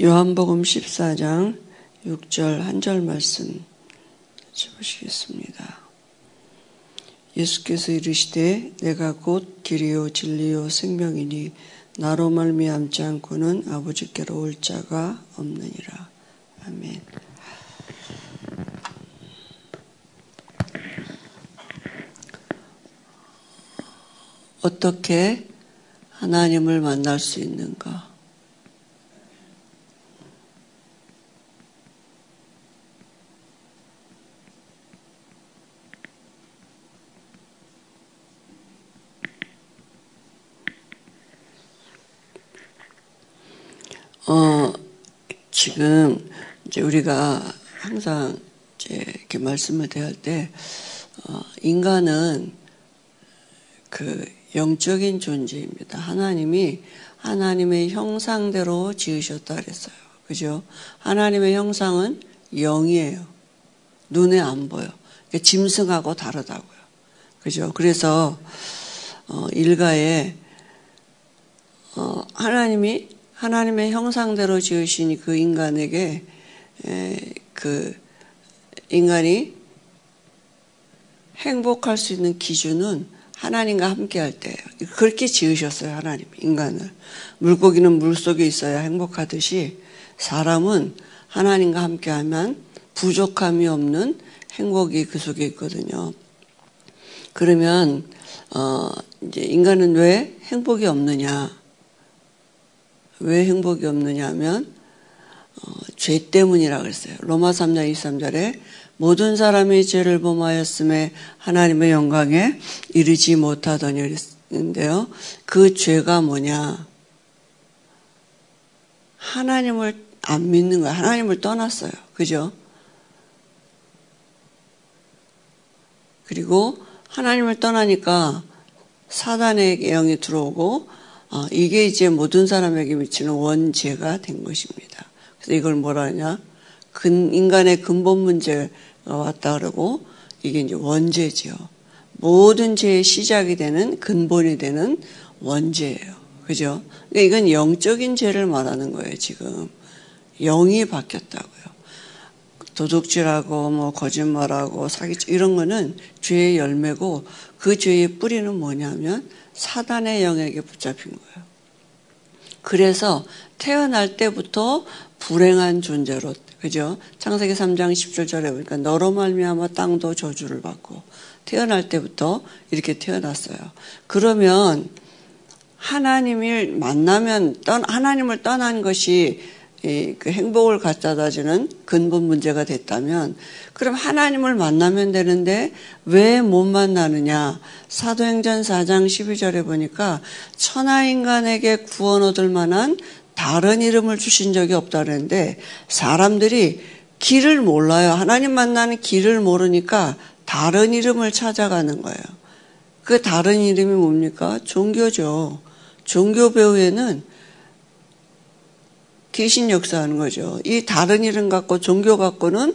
요한복음 14장 6절 한 절 말씀 보시겠습니다. 예수께서 이르시되 내가 곧 길이요 진리요 생명이니 나로 말미암지 않고는 아버지께로 올 자가 없느니라. 아멘. 어떻게 하나님을 만날 수 있는가? 어, 지금 이제 우리가 항상 이제 이렇게 말씀을 대할 때, 어, 인간은 그 영적인 존재입니다. 하나님이 하나님의 형상대로 지으셨다 그랬어요. 그죠? 하나님의 형상은 영이에요. 눈에 안 보여. 그러니까 짐승하고 다르다고요. 그죠? 그래서, 어, 일가에, 어, 하나님이 하나님의 형상대로 지으시니 그 인간에게 그 인간이 행복할 수 있는 기준은 하나님과 함께 할 때예요. 그렇게 지으셨어요, 하나님, 인간을. 물고기는 물 속에 있어야 행복하듯이 사람은 하나님과 함께 하면 부족함이 없는 행복이 그 속에 있거든요. 그러면, 어, 이제 인간은 왜 행복이 없느냐? 왜 행복이 없느냐 하면 어, 죄 때문이라 그랬어요. 로마 3장 23절에 모든 사람이 죄를 범하였음에 하나님의 영광에 이르지 못하더니 그랬는데요. 그 죄가 뭐냐? 하나님을 안 믿는 거야. 하나님을 떠났어요. 그죠? 그리고 하나님을 떠나니까 사단의 영이 들어오고 어, 이게 이제 모든 사람에게 미치는 원죄가 된 것입니다. 그래서 이걸 뭐라 하냐? 근, 인간의 근본 문제가 왔다 그러고 이게 이제 원죄죠. 모든 죄의 시작이 되는 근본이 되는 원죄예요. 그죠? 그러니까 이건 영적인 죄를 말하는 거예요, 지금. 영이 바뀌었다고요. 도둑질하고 뭐 거짓말하고 사기 이런 거는 죄의 열매고 그 죄의 뿌리는 뭐냐면 사단의 영에게 붙잡힌 거예요. 그래서 태어날 때부터 불행한 존재로 그죠? 창세기 3장 17절에 보니까 너로 말미암아 땅도 저주를 받고 태어날 때부터 이렇게 태어났어요. 그러면 하나님을 만나면 떠 하나님을 떠난 것이 그 행복을 갖다 주는 근본 문제가 됐다면 그럼 하나님을 만나면 되는데 왜 못 만나느냐? 사도행전 4장 12절에 보니까 천하 인간에게 구원 얻을 만한 다른 이름을 주신 적이 없다는데 사람들이 길을 몰라요. 하나님 만나는 길을 모르니까 다른 이름을 찾아가는 거예요. 그 다른 이름이 뭡니까? 종교죠. 종교 배우에는 귀신 역사하는 거죠. 이 다른 이름 갖고 종교 갖고는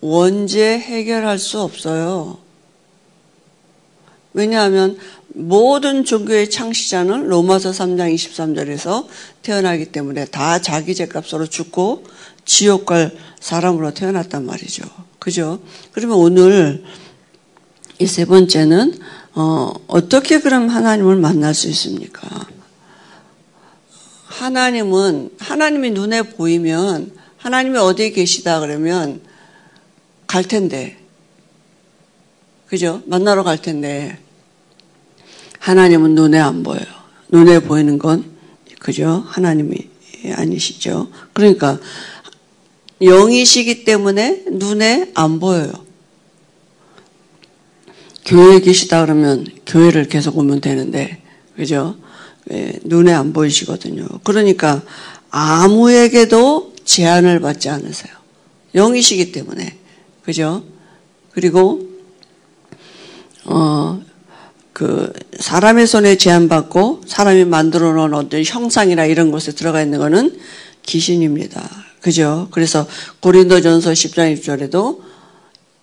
원죄 해결할 수 없어요. 왜냐하면 모든 종교의 창시자는 로마서 3장 23절에서 태어나기 때문에 다 자기 죄값으로 죽고 지옥 갈 사람으로 태어났단 말이죠. 그죠? 그러면 오늘 이 세 번째는 어, 어떻게 그럼 하나님을 만날 수 있습니까? 하나님은 하나님이 눈에 보이면 하나님이 어디에 계시다 그러면 갈 텐데 그죠? 만나러 갈 텐데 하나님은 눈에 안 보여요. 눈에 보이는 건 그죠? 하나님이 아니시죠. 그러니까 영이시기 때문에 눈에 안 보여요. 교회에 계시다 그러면 교회를 계속 오면 되는데 그죠? 예, 눈에 안 보이시거든요. 그러니까 아무에게도 제한을 받지 않으세요. 영이시기 때문에. 그죠? 그리고, 어, 그, 사람의 손에 제한받고 사람이 만들어 놓은 어떤 형상이나 이런 곳에 들어가 있는 거는 귀신입니다. 그죠? 그래서 고린도전서 10장 1절에도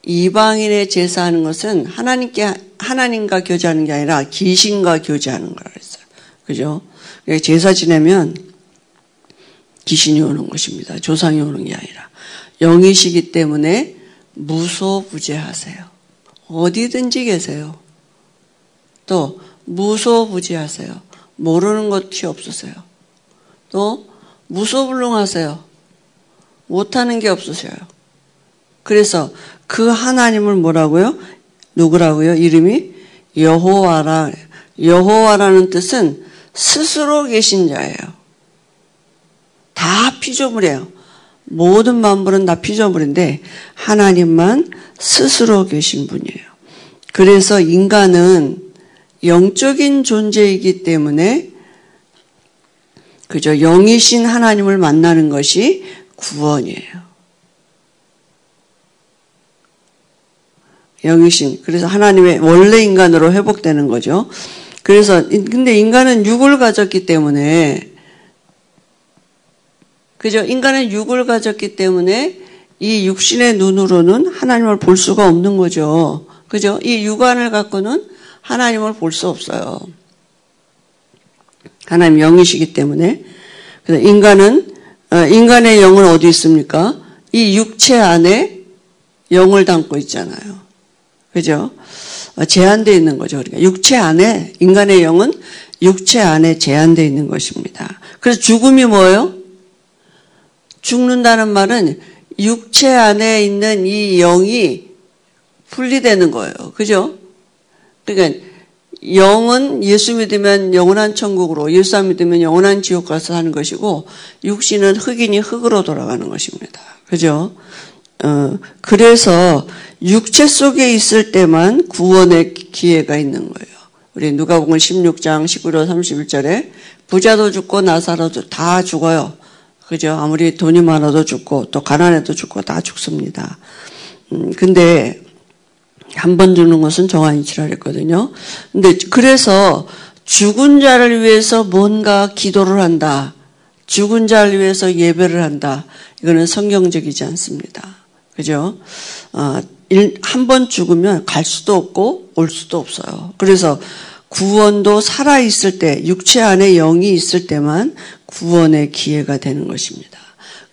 이방인의 제사하는 것은 하나님께, 하나님과 교제하는 게 아니라 귀신과 교제하는 거라 그랬어요. 그죠? 제사 지내면 귀신이 오는 것입니다. 조상이 오는 게 아니라. 영이시기 때문에 무소부재하세요. 어디든지 계세요. 또 무소부지하세요. 모르는 것이 없으세요. 또 무소불능하세요. 못하는 게 없으셔요. 그래서 그 하나님을 뭐라고요? 누구라고요? 이름이 여호와라. 여호와라는 뜻은 스스로 계신 자예요. 다 피조물이에요. 모든 만물은 다 피조물인데 하나님만 스스로 계신 분이에요. 그래서 인간은 영적인 존재이기 때문에 그저 영이신 하나님을 만나는 것이 구원이에요. 영이신 그래서 하나님의 원래 인간으로 회복되는 거죠. 그래서 근데 인간은 육을 가졌기 때문에 그죠? 인간은 육을 가졌기 때문에 이 육신의 눈으로는 하나님을 볼 수가 없는 거죠. 그죠? 이 육안을 갖고는 하나님을 볼 수 없어요. 하나님 영이시기 때문에. 그래서 인간은, 어, 인간의 영은 어디 있습니까? 이 육체 안에 영을 담고 있잖아요. 그죠? 어, 제한되어 있는 거죠. 그러니까 육체 안에, 인간의 영은 육체 안에 제한되어 있는 것입니다. 그래서 죽음이 뭐예요? 죽는다는 말은 육체 안에 있는 이 영이 분리되는 거예요. 그죠? 그러니까 영은 예수 믿으면 영원한 천국으로, 예수 안 믿으면 영원한 지옥 가서 사는 것이고, 육신은 흑인이 흑으로 돌아가는 것입니다. 그죠? 어, 그래서 육체 속에 있을 때만 구원의 기회가 있는 거예요. 우리 누가복음 16장 19절 31절에 부자도 죽고 나사로도 다 죽어요. 그죠? 아무리 돈이 많아도 죽고 또 가난해도 죽고 다 죽습니다. 음, 근데 한 번 죽는 것은 정한이 치라 그랬거든요. 근데 그래서 죽은 자를 위해서 뭔가 기도를 한다. 죽은 자를 위해서 예배를 한다. 이거는 성경적이지 않습니다. 그죠? 어, 한 번 죽으면 갈 수도 없고 올 수도 없어요. 그래서 구원도 살아있을 때, 육체 안에 영이 있을 때만 구원의 기회가 되는 것입니다.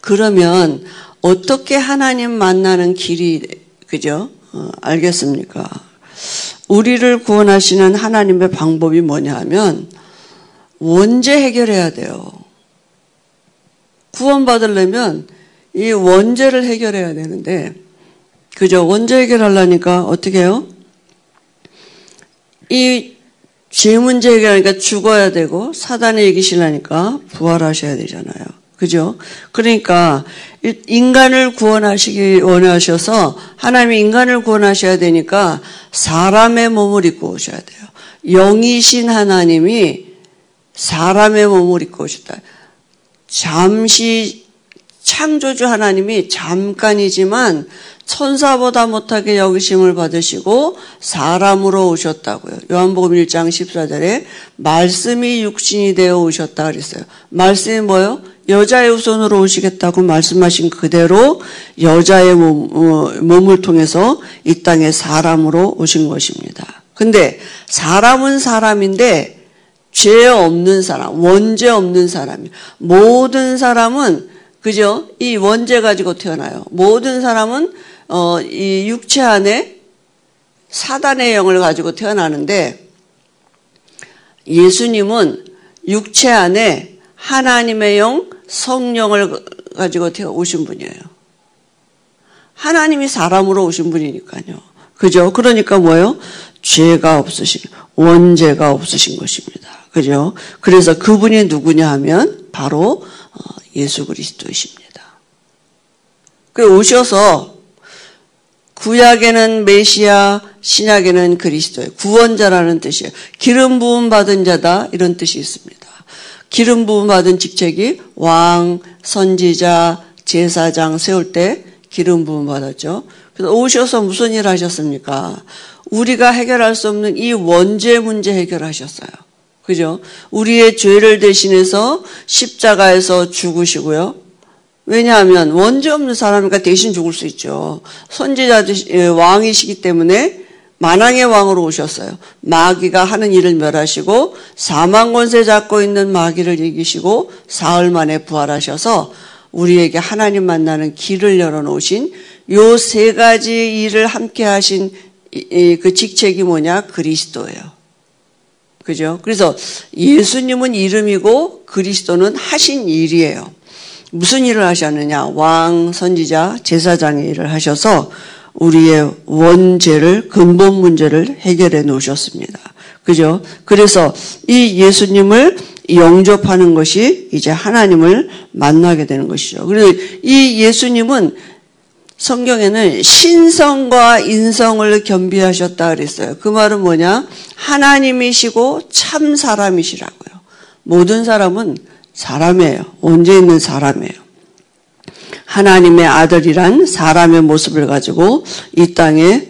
그러면 어떻게 하나님 만나는 길이 그죠? 어, 알겠습니까? 우리를 구원하시는 하나님의 방법이 뭐냐 하면 원죄 해결해야 돼요. 구원받으려면 이 원죄를 해결해야 되는데 그죠? 원죄 해결하려니까 어떻게 해요? 이 죄 문제 해결하니까 죽어야 되고 사단의 이기시려니까 부활하셔야 되잖아요. 그죠? 그러니까 인간을 구원하시기 원하셔서 하나님이 인간을 구원하셔야 되니까 사람의 몸을 입고 오셔야 돼요. 영이신 하나님이 사람의 몸을 입고 오셨다. 잠시 창조주 하나님이 잠깐이지만 천사보다 못하게 여기심을 받으시고 사람으로 오셨다고요. 요한복음 1장 14절에 말씀이 육신이 되어 오셨다 그랬어요. 말씀이 뭐요? 여자의 후손으로 오시겠다고 말씀하신 그대로 여자의 몸, 어, 몸을 통해서 이 땅에 사람으로 오신 것입니다. 근데 사람은 사람인데 죄 없는 사람, 원죄 없는 사람이 모든 사람은 그죠? 이 원죄 가지고 태어나요. 모든 사람은 어, 이 육체 안에 사단의 영을 가지고 태어나는데 예수님은 육체 안에 하나님의 영, 성령을 가지고 태어 오신 분이에요. 하나님이 사람으로 오신 분이니까요. 그죠? 그러니까 뭐예요? 죄가 없으신, 원죄가 없으신 것입니다. 그죠? 그래서 그분이 누구냐 하면 바로 어, 예수 그리스도이십니다. 그 오셔서 구약에는 메시아, 신약에는 그리스도예요. 구원자라는 뜻이에요. 기름 부음 받은 자다 이런 뜻이 있습니다. 기름 부음 받은 직책이 왕, 선지자, 제사장 세울 때 기름 부음 받았죠. 그래서 오셔서 무슨 일 하셨습니까? 우리가 해결할 수 없는 이 원죄 문제 해결하셨어요. 그죠? 우리의 죄를 대신해서 십자가에서 죽으시고요. 왜냐하면 원죄 없는 사람이니까 대신 죽을 수 있죠. 선지자 왕이시기 때문에 만왕의 왕으로 오셨어요. 마귀가 하는 일을 멸하시고 사망 권세 잡고 있는 마귀를 이기시고 사흘 만에 부활하셔서 우리에게 하나님 만나는 길을 열어놓으신 요 세 가지 일을 함께 하신 그 직책이 뭐냐? 그리스도예요. 그죠? 그래서 예수님은 이름이고 그리스도는 하신 일이에요. 무슨 일을 하셨느냐? 왕, 선지자, 제사장의 일을 하셔서 우리의 원죄를 근본 문제를 해결해 놓으셨습니다. 그죠? 그래서 이 예수님을 영접하는 것이 이제 하나님을 만나게 되는 것이죠. 그래서 이 예수님은 성경에는 신성과 인성을 겸비하셨다 그랬어요. 그 말은 뭐냐? 하나님이시고 참 사람이시라고요. 모든 사람은 사람이에요. 언제 있는 사람이에요. 하나님의 아들이란 사람의 모습을 가지고 이 땅에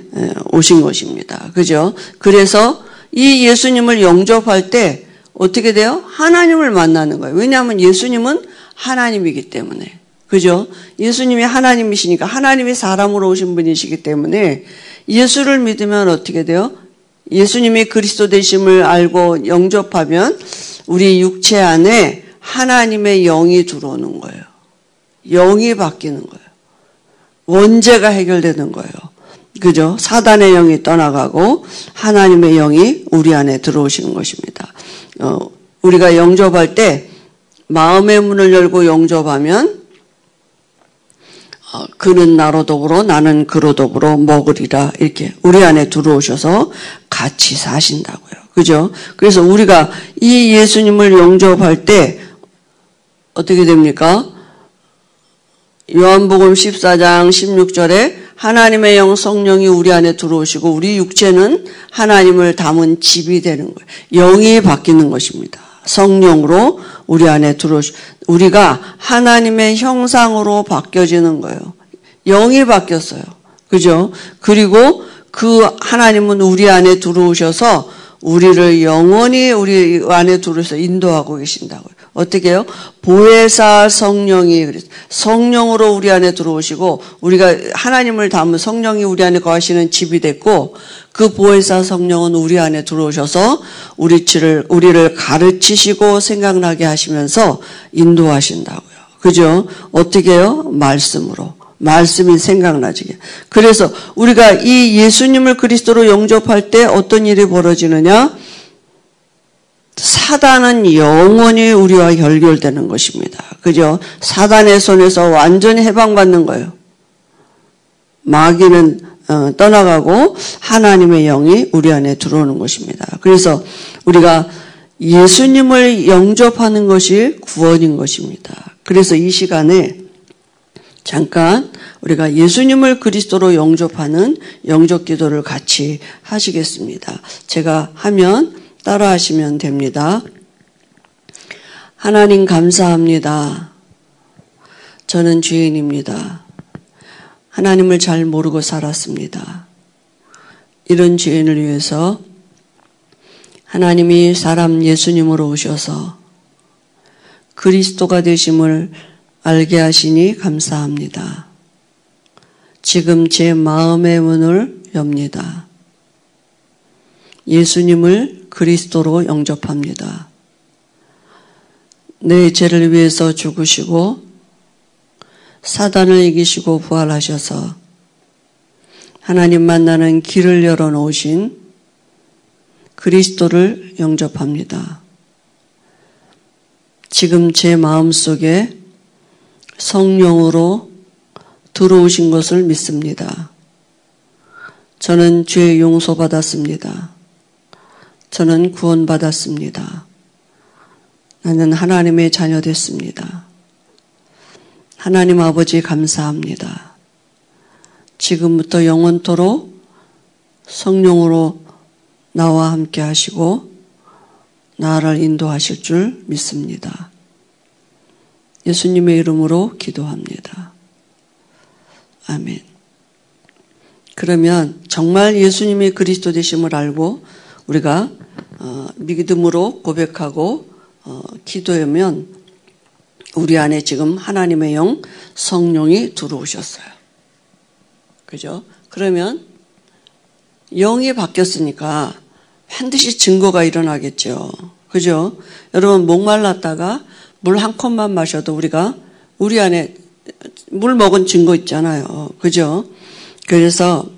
오신 것입니다. 그죠? 그래서 이 예수님을 영접할 때 어떻게 돼요? 하나님을 만나는 거예요. 왜냐하면 예수님은 하나님이기 때문에. 그죠? 예수님이 하나님이시니까 하나님이 사람으로 오신 분이시기 때문에 예수를 믿으면 어떻게 돼요? 예수님이 그리스도 되심을 알고 영접하면 우리 육체 안에 하나님의 영이 들어오는 거예요. 영이 바뀌는 거예요. 원죄가 해결되는 거예요. 그죠? 사단의 영이 떠나가고 하나님의 영이 우리 안에 들어오시는 것입니다. 어, 우리가 영접할 때 마음의 문을 열고 영접하면 어, 그는 나로 더불어 나는 그로 더불어 먹으리라 이렇게 우리 안에 들어오셔서 같이 사신다고요. 그죠? 그래서 우리가 이 예수님을 영접할 때 어떻게 됩니까? 요한복음 14장 16절에 하나님의 영 성령이 우리 안에 들어오시고 우리 육체는 하나님을 담은 집이 되는 거예요. 영이 바뀌는 것입니다. 성령으로 우리 안에 들어오시 우리가 하나님의 형상으로 바뀌어지는 거예요. 영이 바뀌었어요. 그죠? 그리고 그 하나님은 우리 안에 들어오셔서 우리를 영원히 우리 안에 들어서 인도하고 계신다고요. 어떻게 해요? 보혜사 성령이 성령으로 우리 안에 들어오시고 우리가 하나님을 담은 성령이 우리 안에 거하시는 집이 됐고 그 보혜사 성령은 우리 안에 들어오셔서 우리를 우리를 가르치시고 생각나게 하시면서 인도하신다고요. 그죠? 어떻게 해요? 말씀으로. 말씀이 생각나지게. 그래서 우리가 이 예수님을 그리스도로 영접할 때 어떤 일이 벌어지느냐? 사단은 영원히 우리와 결결되는 것입니다. 그죠? 사단의 손에서 완전히 해방받는 거예요. 마귀는 어, 떠나가고 하나님의 영이 우리 안에 들어오는 것입니다. 그래서 우리가 예수님을 영접하는 것이 구원인 것입니다. 그래서 이 시간에 잠깐 우리가 예수님을 그리스도로 영접하는 영접 기도를 같이 하시겠습니다. 제가 하면 따라 하시면 됩니다. 하나님 감사합니다. 저는 죄인입니다. 하나님을 잘 모르고 살았습니다. 이런 죄인을 위해서 하나님이 사람 예수님으로 오셔서 그리스도가 되심을 알게 하시니 감사합니다. 지금 제 마음의 문을 엽니다. 예수님을 그리스도로 영접합니다. 내 죄를 위해서 죽으시고 사단을 이기시고 부활하셔서 하나님 만나는 길을 열어놓으신 그리스도를 영접합니다. 지금 제 마음 속에 성령으로 들어오신 것을 믿습니다. 저는 죄 용서받았습니다. 저는 구원받았습니다. 나는 하나님의 자녀 됐습니다. 하나님 아버지 감사합니다. 지금부터 영원토록 성령으로 나와 함께 하시고 나를 인도하실 줄 믿습니다. 예수님의 이름으로 기도합니다. 아멘. 그러면 정말 예수님이 그리스도 되심을 알고 우리가 어, 믿음으로 고백하고 어, 기도하면 우리 안에 지금 하나님의 영 성령이 들어오셨어요. 그죠? 그러면 영이 바뀌었으니까 반드시 증거가 일어나겠죠. 그죠? 여러분, 목말랐다가 물 한 컵만 마셔도 우리가 우리 안에 물 먹은 증거 있잖아요. 그죠? 그래서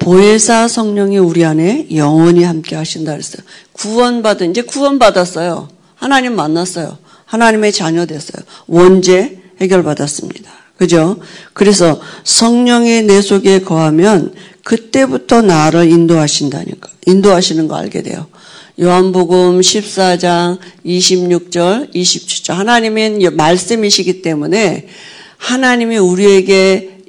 보혜사 성령이 우리 안에 영원히 함께 하신다 그랬어요. 구원받은, 이제 구원받았어요. 하나님 만났어요. 하나님의 자녀 됐어요. 원죄 해결받았습니다. 그죠? 그래서 성령이 내 속에 거하면 그때부터 나를 인도하신다니까. 인도하시는 거 알게 돼요. 요한복음 14장 26절, 27절. 하나님의 말씀이시기 때문에 하나님이 우리에게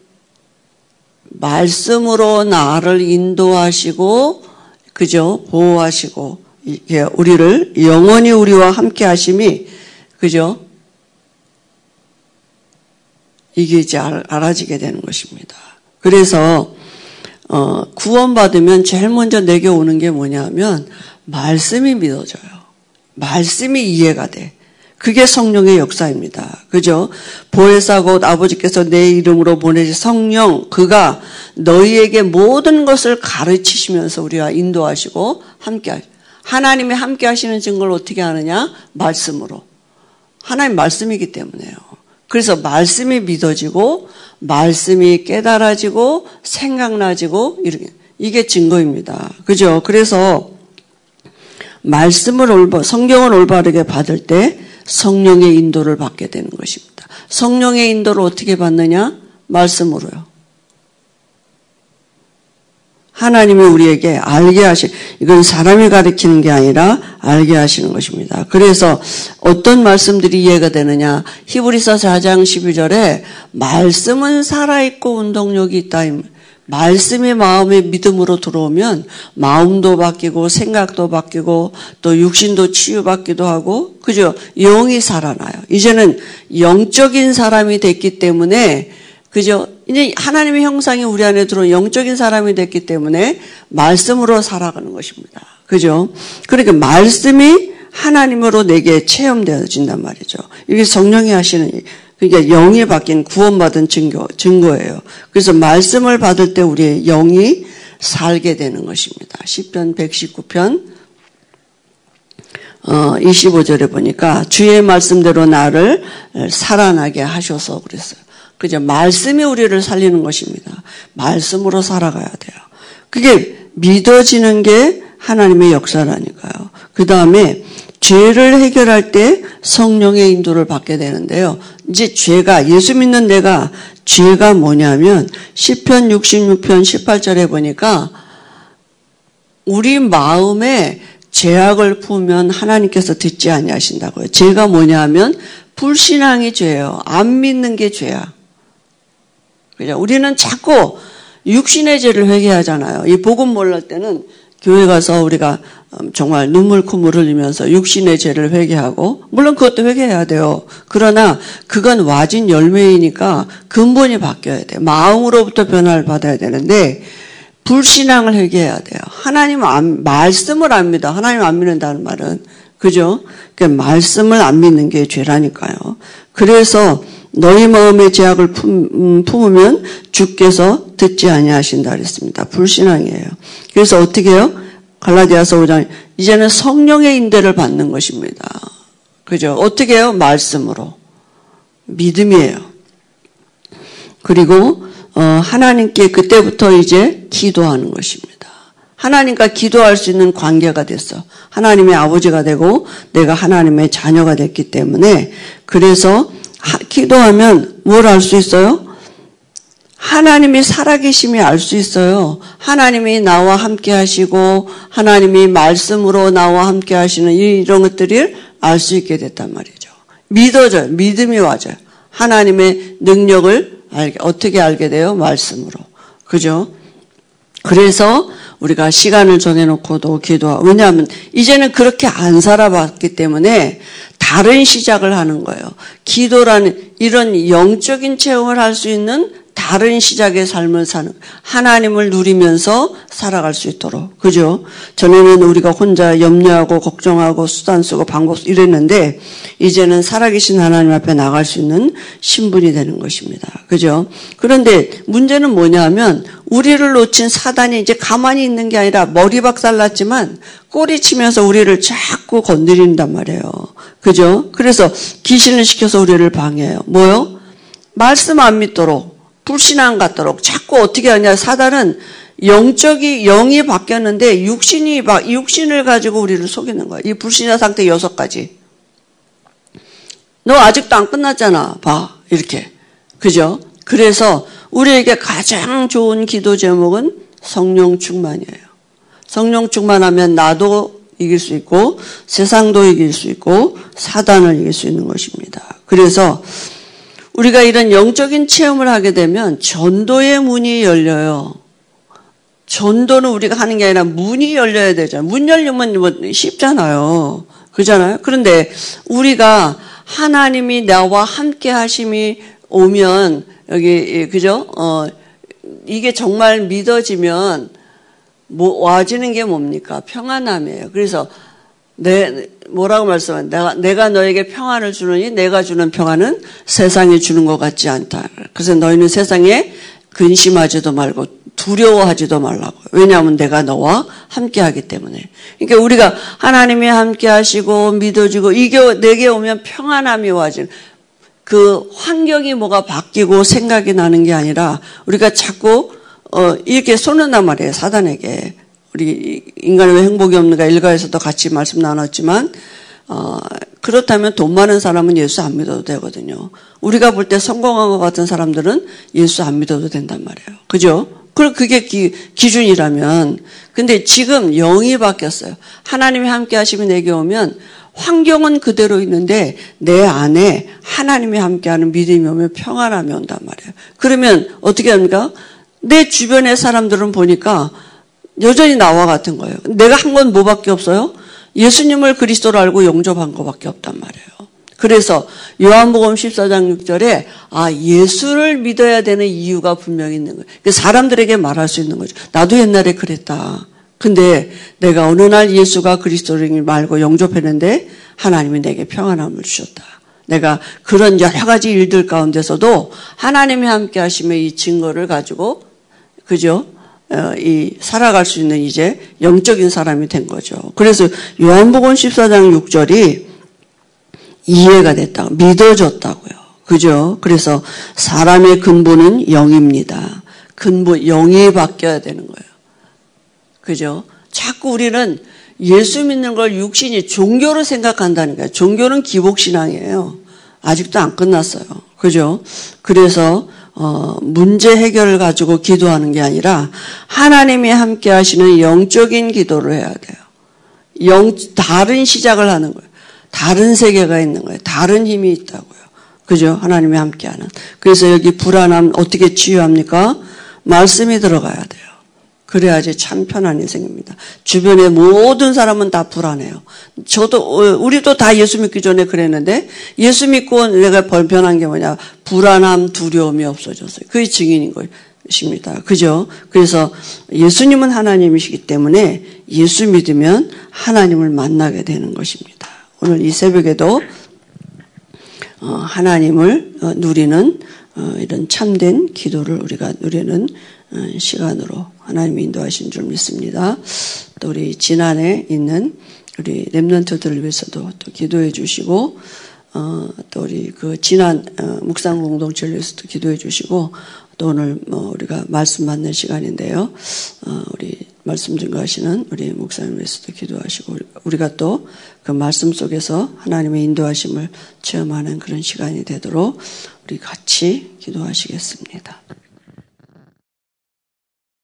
말씀으로 나를 인도하시고, 그죠? 보호하시고, 우리를 영원히 우리와 함께 하심이, 그죠? 이게 이제 알아지게 되는 것입니다. 그래서, 어, 구원받으면 제일 먼저 내게 오는 게 뭐냐면, 말씀이 믿어져요. 말씀이 이해가 돼. 그게 성령의 역사입니다. 그죠? 보혜사 곧 아버지께서 내 이름으로 보내신 성령, 그가 너희에게 모든 것을 가르치시면서 우리와 인도하시고 함께 하나님이 함께 하시는 증거를 어떻게 하느냐? 말씀으로. 하나님 말씀이기 때문에요. 그래서 말씀이 믿어지고, 말씀이 깨달아지고, 생각나지고, 이렇게. 이게 증거입니다. 그죠? 그래서 말씀을 올바, 성경을 올바르게 받을 때 성령의 인도를 받게 되는 것입니다. 성령의 인도를 어떻게 받느냐? 말씀으로요. 하나님이 우리에게 알게 하시, 이건 사람이 가르치는 게 아니라 알게 하시는 것입니다. 그래서 어떤 말씀들이 이해가 되느냐. 히브리서 4장 12절에 말씀은 살아 있고 운동력이 있다. 말씀이 마음의 믿음으로 들어오면 마음도 바뀌고 생각도 바뀌고 또 육신도 치유받기도 하고 그죠? 영이 살아나요. 이제는 영적인 사람이 됐기 때문에 그죠? 이제 하나님의 형상이 우리 안에 들어 영적인 사람이 됐기 때문에 말씀으로 살아가는 것입니다. 그죠? 그러니까 말씀이 하나님으로 내게 체험되어진단 말이죠. 이게 성령이 하시는 그러니까 영이 바뀐 구원받은 증거, 증거예요. 그래서 말씀을 받을 때 우리의 영이 살게 되는 것입니다. 10편 119편 어, 25절에 보니까 주의 말씀대로 나를 살아나게 하셔서 그랬어요. 그죠? 말씀이 우리를 살리는 것입니다. 말씀으로 살아가야 돼요. 그게 믿어지는 게 하나님의 역사라니까요. 그 다음에 죄를 해결할 때 성령의 인도를 받게 되는데요. 이제 죄가 예수 믿는 내가 죄가 뭐냐면 10편 66편 18절에 보니까 우리 마음에 죄악을 품으면 하나님께서 듣지 아니하신다고요. 죄가 뭐냐면 불신앙이 죄예요. 안 믿는 게 죄야. 그죠? 우리는 자꾸 육신의 죄를 회개하잖아요. 이 복음 몰랄 때는 교회 가서 우리가 음, 정말 눈물 콧물 흘리면서 육신의 죄를 회개하고 물론 그것도 회개해야 돼요. 그러나 그건 와진 열매이니까 근본이 바뀌어야 돼요. 마음으로부터 변화를 받아야 되는데 불신앙을 회개해야 돼요. 하나님 안, 말씀을 안 믿어. 하나님 안 믿는다는 말은 그죠? 그 말씀을 안 믿는 게 죄라니까요. 그래서 너희 마음의 제약을 품, 음, 품으면 주께서 듣지 아니하신다 그랬습니다. 불신앙이에요. 그래서 어떻게 해요? 갈라디아서 5장 이제는 성령의 인대를 받는 것입니다. 그죠? 어떻게 해요? 말씀으로. 믿음이에요. 그리고 어, 하나님께 그때부터 이제 기도하는 것입니다. 하나님과 기도할 수 있는 관계가 됐어. 하나님의 아버지가 되고 내가 하나님의 자녀가 됐기 때문에 그래서 기도하면 뭘 알 수 있어요? 하나님이 살아계심이 알 수 있어요. 하나님이 나와 함께 하시고 하나님이 말씀으로 나와 함께 하시는 이런 것들을 알 수 있게 됐단 말이죠. 믿어져요. 믿음이 와져요. 하나님의 능력을 알게, 어떻게 알게 돼요? 말씀으로. 그죠? 그래서 우리가 시간을 정해놓고도 기도하고, 왜냐하면 이제는 그렇게 안 살아봤기 때문에 다른 시작을 하는 거예요. 기도라는 이런 영적인 체험을 할 수 있는 다른 시작의 삶을 사는 하나님을 누리면서 살아갈 수 있도록 그죠? 전에는 우리가 혼자 염려하고 걱정하고 수단 쓰고 방법 이랬는데 이제는 살아계신 하나님 앞에 나갈 수 있는 신분이 되는 것입니다. 그죠? 그런데 문제는 뭐냐면 우리를 놓친 사단이 이제 가만히 있는 게 아니라 머리 박살 났지만 꼬리 치면서 우리를 자꾸 건드린단 말이에요. 그죠? 그래서 귀신을 시켜서 우리를 방해해요. 뭐요? 말씀 안 믿도록 불신앙 같도록 자꾸 어떻게 하냐 사단은 영적이 영이 바뀌었는데 육신이 육신을 가지고 우리를 속이는 거야. 이 불신자 상태 여섯 가지. 너 아직도 안 끝났잖아. 봐. 이렇게. 그죠? 그래서 우리에게 가장 좋은 기도 제목은 성령 충만이에요. 성령 충만하면 나도 이길 수 있고 세상도 이길 수 있고 사단을 이길 수 있는 것입니다. 그래서 우리가 이런 영적인 체험을 하게 되면 전도의 문이 열려요. 전도는 우리가 하는 게 아니라 문이 열려야 되잖아요. 문 열리면 뭐 쉽잖아요. 그잖아요. 그런데 우리가 하나님이 나와 함께 하심이 오면 여기 그죠? 어 이게 정말 믿어지면 뭐 와지는 게 뭡니까? 평안함이에요. 그래서 내 뭐라고 말씀한 내가 내가 너에게 평안을 주느니 내가 주는 평안은 세상에 주는 것 같지 않다. 그래서 너희는 세상에 근심하지도 말고 두려워하지도 말라고. 왜냐하면 내가 너와 함께 하기 때문에. 그러니까 우리가 하나님이 함께 하시고 믿어지고 이게 내게 오면 평안함이 와지는 그 환경이 뭐가 바뀌고 생각이 나는 게 아니라 우리가 자꾸 어 이렇게 쏘는단 말이에요 사단에게 우리 인간의 왜 행복이 없는가 일가에서도 같이 말씀 나눴지만 어 그렇다면 돈 많은 사람은 예수 안 믿어도 되거든요. 우리가 볼 때 성공한 것 같은 사람들은 예수 안 믿어도 된단 말이에요. 그죠? 그게 기, 기준이라면 근데 지금 영이 바뀌었어요. 하나님이 함께 하시면 내게 오면 환경은 그대로 있는데 내 안에 하나님이 함께하는 믿음이 오면 평안함이 온단 말이에요. 그러면 어떻게 합니까? 내 주변의 사람들은 보니까 여전히 나와 같은 거예요. 내가 한 건 뭐밖에 없어요? 예수님을 그리스도로 알고 용접한 것밖에 없단 말이에요. 그래서 요한복음 14장 6절에 아 예수를 믿어야 되는 이유가 분명히 있는 거예요. 사람들에게 말할 수 있는 거죠. 나도 옛날에 그랬다. 근데 내가 어느 날 예수가 그리스도를 말고 영접했는데 하나님이 내게 평안함을 주셨다. 내가 그런 여러 가지 일들 가운데서도 하나님이 함께 하시며 이 증거를 가지고 그죠? 어, 이 살아갈 수 있는 이제 영적인 사람이 된 거죠. 그래서 요한복음 14장 6절이 이해가 됐다고 믿어졌다고요. 그죠? 그래서 사람의 근본은 영입니다. 근본 영이 바뀌어야 되는 거예요. 그죠? 자꾸 우리는 예수 믿는 걸 육신이 종교로 생각한다는 거예요. 종교는 기복신앙이에요. 아직도 안 끝났어요. 그죠? 그래서 어, 문제 해결을 가지고 기도하는 게 아니라 하나님이 함께 하시는 영적인 기도를 해야 돼요. 영, 다른 시작을 하는 거예요. 다른 세계가 있는 거예요. 다른 힘이 있다고요. 그죠? 하나님이 함께하는. 그래서 여기 불안함 어떻게 치유합니까? 말씀이 들어가야 돼요. 그래야지 참 편안이 생깁니다. 주변의 모든 사람은 다 불안해요. 저도 어, 우리도 다 예수 믿기 전에 그랬는데 예수 믿고 내가 변한 게 뭐냐 불안함 두려움이 없어졌어요. 그게 증인인 것입니다. 그죠? 그래서 예수님은 하나님이시기 때문에 예수 믿으면 하나님을 만나게 되는 것입니다. 오늘 이 새벽에도 어, 하나님을 어, 누리는 이런 참된 기도를 우리가 누리는 시간으로 하나님이 인도하신 줄 믿습니다. 또 우리 지난해 있는 우리 랩런트들을 위해서도 또 기도해 주시고 어, 또 우리 그 지난 어, 묵상 공동체를 위해서도 기도해 주시고 또 오늘 뭐 우리가 말씀 받는 시간인데요. 어, 우리 말씀 증거하시는 우리 목사님 위해서도 기도하시고 우리가 또 그 말씀 속에서 하나님의 인도하심을 체험하는 그런 시간이 되도록 우리 같이 기도하시겠습니다.